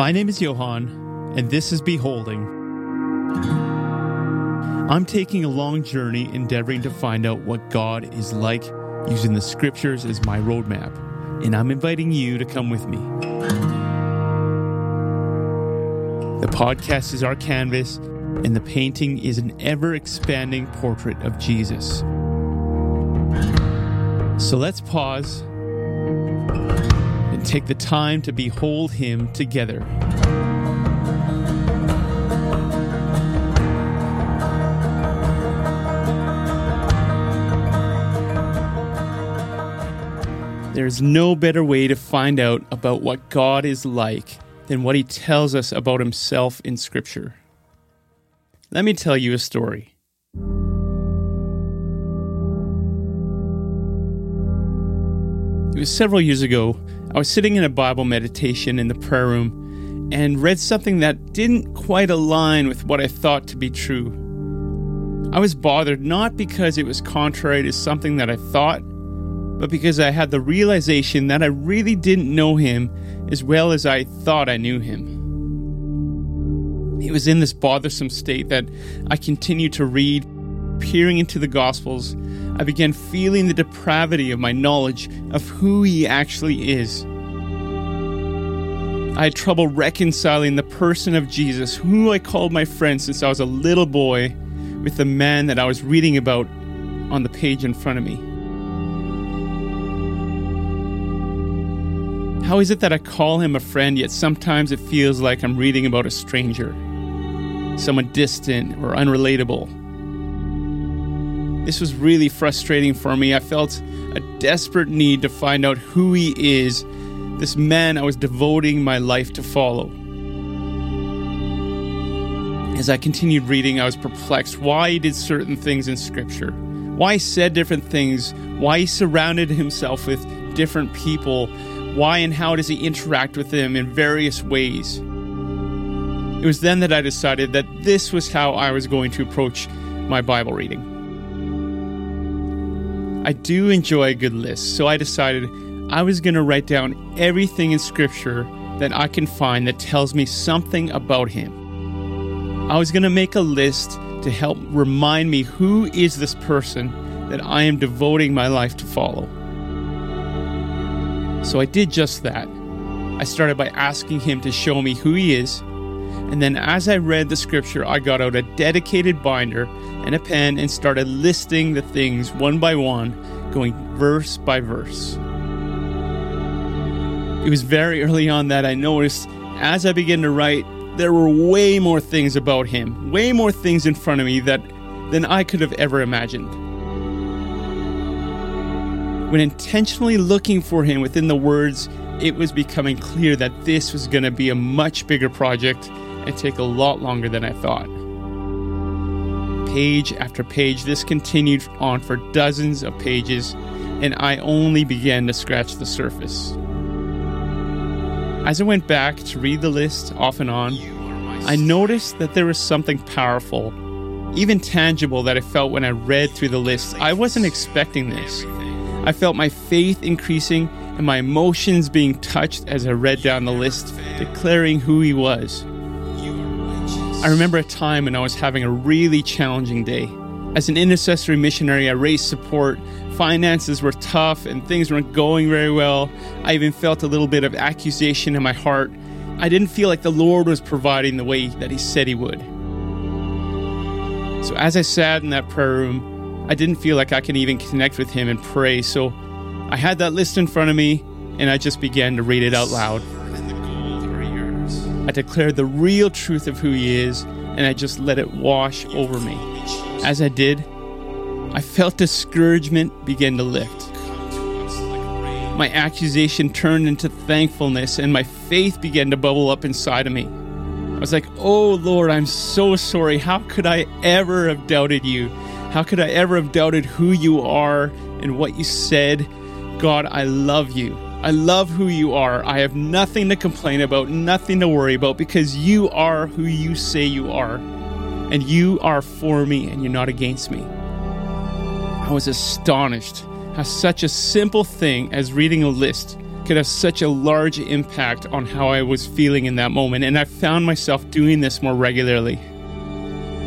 My name is Johan, and this is Beholding. I'm taking a long journey endeavoring to find out what God is like using the scriptures as my roadmap, and I'm inviting you to come with me. The podcast is our canvas, and the painting is an ever expanding portrait of Jesus. So let's pause take the time to behold Him together. There's no better way to find out about what God is like than what He tells us about Himself in Scripture. Let me tell you a story. It was several years ago. I was sitting in a Bible meditation in the prayer room and read something that didn't quite align with what I thought to be true. I was bothered not because it was contrary to something that I thought, but because I had the realization that I really didn't know him as well as I thought I knew him. It was in this bothersome state that I continued to read, peering into the Gospels. I began feeling the depravity of my knowledge of who he actually is. I had trouble reconciling the person of Jesus, who I called my friend since I was a little boy, with the man that I was reading about on the page in front of me. How is it that I call him a friend, yet sometimes it feels like I'm reading about a stranger, someone distant or unrelatable? This was really frustrating for me. I felt a desperate need to find out who he is, this man I was devoting my life to follow. As I continued reading, I was perplexed why he did certain things in Scripture, why he said different things, why he surrounded himself with different people, why and how does he interact with them in various ways. It was then that I decided that this was how I was going to approach my Bible reading. I do enjoy a good list, so I decided I was going to write down everything in Scripture that I can find that tells me something about Him. I was going to make a list to help remind me who is this person that I am devoting my life to follow. So I did just that. I started by asking Him to show me who He is, and then as I read the scripture, I got out a dedicated binder and a pen and started listing the things one by one, going verse by verse. It was very early on that I noticed as I began to write, there were way more things about him, way more things in front of me that than I could have ever imagined. When intentionally looking for him within the words, it was becoming clear that this was going to be a much bigger project and take a lot longer than I thought. Page after page, this continued on for dozens of pages, and I only began to scratch the surface. As I went back to read the list off and on, I noticed that there was something powerful, even tangible, that I felt when I read through the list. I wasn't expecting this. I felt my faith increasing and my emotions being touched as I read down the list, declaring who He was. I remember a time when I was having a really challenging day. As an intercessory missionary, I raised support. Finances were tough and things weren't going very well. I even felt a little bit of accusation in my heart. I didn't feel like the Lord was providing the way that He said He would. So, as I sat in that prayer room, I didn't feel like I could even connect with Him and pray. So, I had that list in front of me and I just began to read it out loud. I declared the real truth of who He is, and I just let it wash over me. As I did, I felt discouragement begin to lift. My accusation turned into thankfulness, and my faith began to bubble up inside of me. I was like, Oh Lord, I'm so sorry. How could I ever have doubted you? How could I ever have doubted who you are and what you said? God, I love you. I love who you are. I have nothing to complain about, nothing to worry about, because you are who you say you are. And you are for me, and you're not against me. I was astonished how such a simple thing as reading a list could have such a large impact on how I was feeling in that moment, and I found myself doing this more regularly.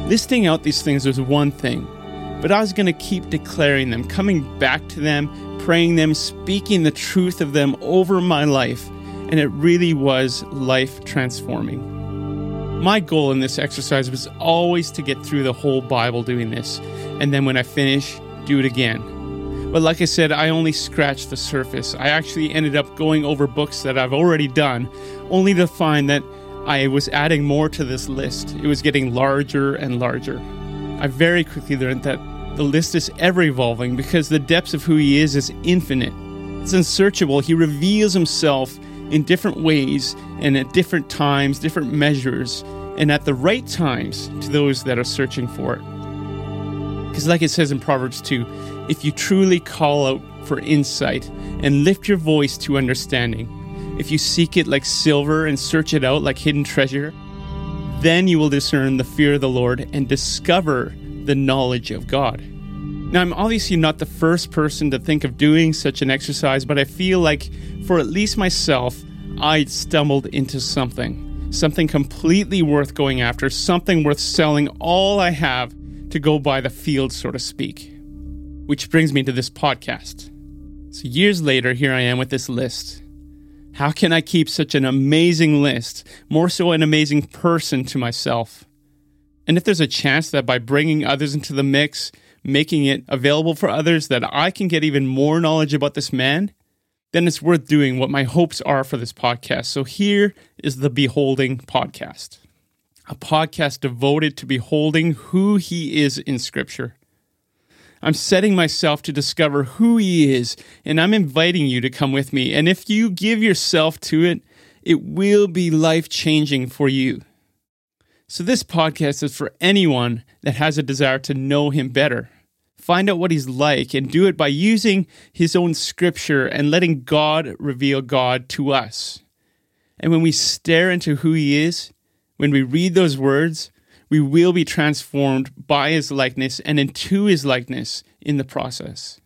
Listing out these things was one thing, but I was going to keep declaring them, coming back to them, praying them, speaking the truth of them over my life, and it really was life transforming. My goal in this exercise was always to get through the whole Bible doing this, and then when I finish, do it again. But like I said, I only scratched the surface. I actually ended up going over books that I've already done, only to find that I was adding more to this list. It was getting larger and larger. I very quickly learned that the list is ever evolving because the depths of who he is is infinite. It's unsearchable. He reveals himself in different ways and at different times, different measures, and at the right times to those that are searching for it. Because, like it says in Proverbs 2, if you truly call out for insight and lift your voice to understanding, if you seek it like silver and search it out like hidden treasure, then you will discern the fear of the Lord and discover the knowledge of God. Now, I'm obviously not the first person to think of doing such an exercise, but I feel like for at least myself, I stumbled into something. Something completely worth going after, something worth selling all I have to go buy the field, so to speak. Which brings me to this podcast. So, years later, here I am with this list. How can I keep such an amazing list, more so an amazing person to myself? And if there's a chance that by bringing others into the mix, making it available for others, that I can get even more knowledge about this man, then it's worth doing what my hopes are for this podcast. So here is the Beholding Podcast, a podcast devoted to beholding who he is in Scripture. I'm setting myself to discover who he is, and I'm inviting you to come with me. And if you give yourself to it, it will be life changing for you. So, this podcast is for anyone that has a desire to know him better find out what he's like and do it by using his own scripture and letting God reveal God to us. And when we stare into who he is, when we read those words, we will be transformed by his likeness and into his likeness in the process.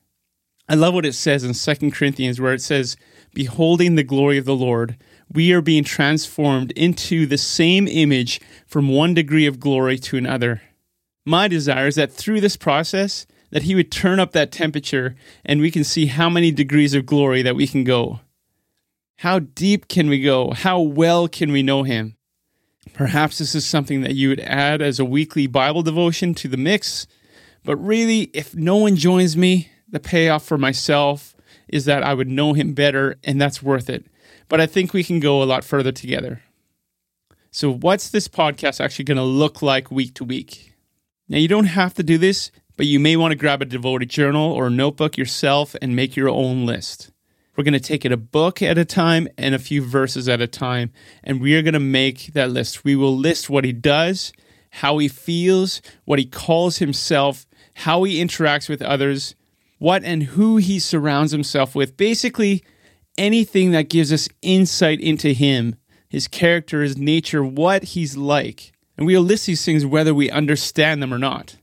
I love what it says in 2 Corinthians, where it says, Beholding the glory of the Lord, we are being transformed into the same image from one degree of glory to another. My desire is that through this process, that he would turn up that temperature and we can see how many degrees of glory that we can go. How deep can we go? How well can we know him? Perhaps this is something that you would add as a weekly Bible devotion to the mix. But really, if no one joins me, the payoff for myself is that I would know him better, and that's worth it. But I think we can go a lot further together. So, what's this podcast actually going to look like week to week? Now, you don't have to do this but you may want to grab a devoted journal or notebook yourself and make your own list. We're going to take it a book at a time and a few verses at a time, and we are going to make that list. We will list what he does, how he feels, what he calls himself, how he interacts with others, what and who he surrounds himself with. Basically, anything that gives us insight into him, his character, his nature, what he's like. And we'll list these things whether we understand them or not.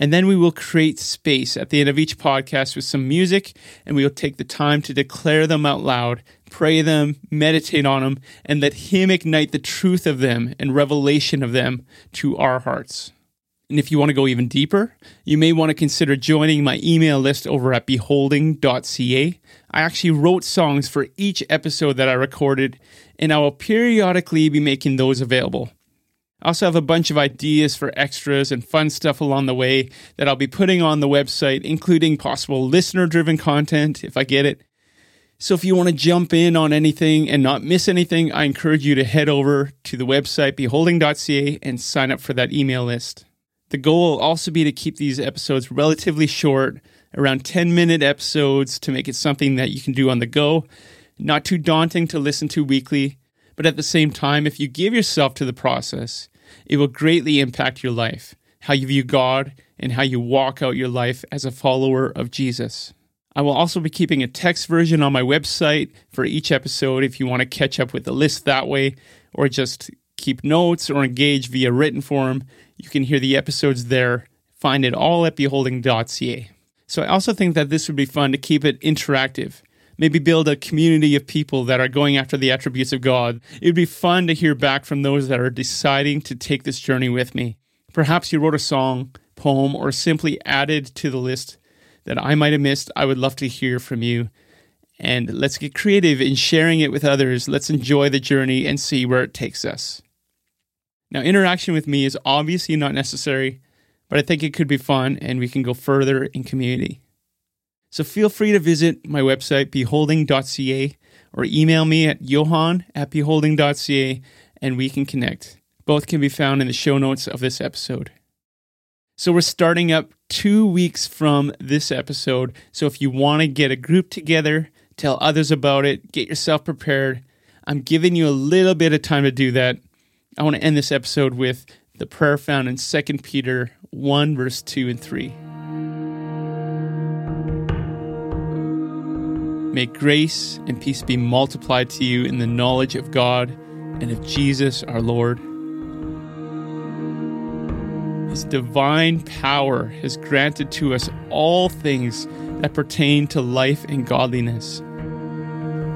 And then we will create space at the end of each podcast with some music, and we will take the time to declare them out loud, pray them, meditate on them, and let Him ignite the truth of them and revelation of them to our hearts. And if you want to go even deeper, you may want to consider joining my email list over at beholding.ca. I actually wrote songs for each episode that I recorded, and I will periodically be making those available. I also have a bunch of ideas for extras and fun stuff along the way that I'll be putting on the website, including possible listener driven content if I get it. So if you want to jump in on anything and not miss anything, I encourage you to head over to the website beholding.ca and sign up for that email list. The goal will also be to keep these episodes relatively short, around 10 minute episodes to make it something that you can do on the go, not too daunting to listen to weekly but at the same time, if you give yourself to the process, it will greatly impact your life, how you view God, and how you walk out your life as a follower of Jesus. I will also be keeping a text version on my website for each episode if you want to catch up with the list that way, or just keep notes or engage via written form. You can hear the episodes there. Find it all at beholding.ca. So I also think that this would be fun to keep it interactive Maybe build a community of people that are going after the attributes of God. It would be fun to hear back from those that are deciding to take this journey with me. Perhaps you wrote a song, poem, or simply added to the list that I might have missed. I would love to hear from you. And let's get creative in sharing it with others. Let's enjoy the journey and see where it takes us. Now, interaction with me is obviously not necessary, but I think it could be fun and we can go further in community. So feel free to visit my website, beholding.ca, or email me at johan at beholding.ca and we can connect. Both can be found in the show notes of this episode. So we're starting up two weeks from this episode. So if you want to get a group together, tell others about it, get yourself prepared, I'm giving you a little bit of time to do that. I want to end this episode with the prayer found in 2 Peter 1, verse 2 and 3. May grace and peace be multiplied to you in the knowledge of God and of Jesus our Lord. His divine power has granted to us all things that pertain to life and godliness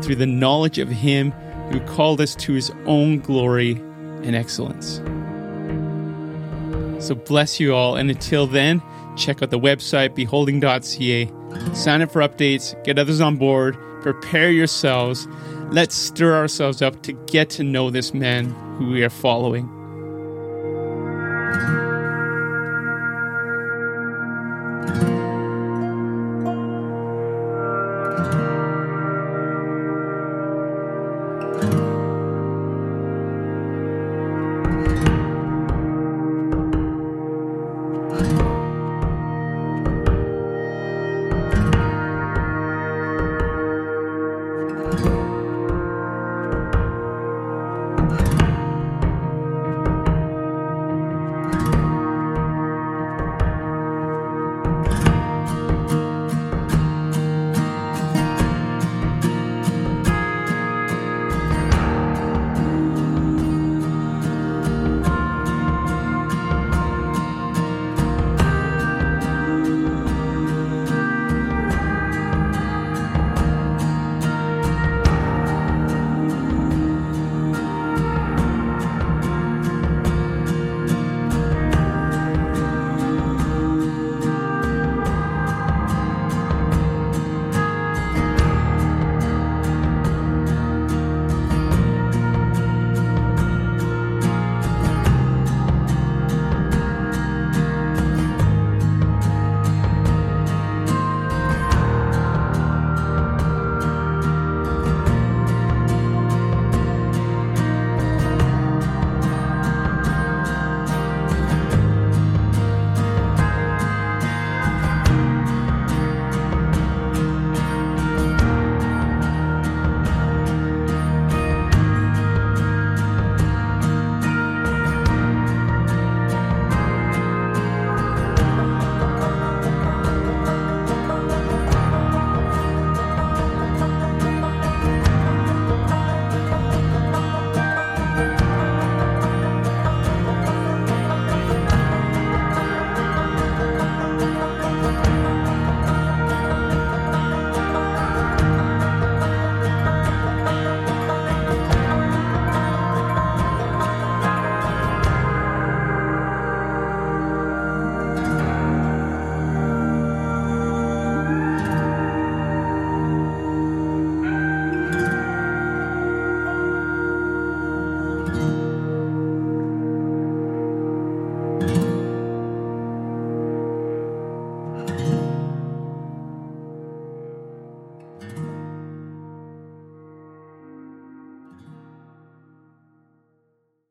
through the knowledge of Him who called us to His own glory and excellence. So bless you all, and until then, check out the website beholding.ca Sign up for updates, get others on board, prepare yourselves. Let's stir ourselves up to get to know this man who we are following.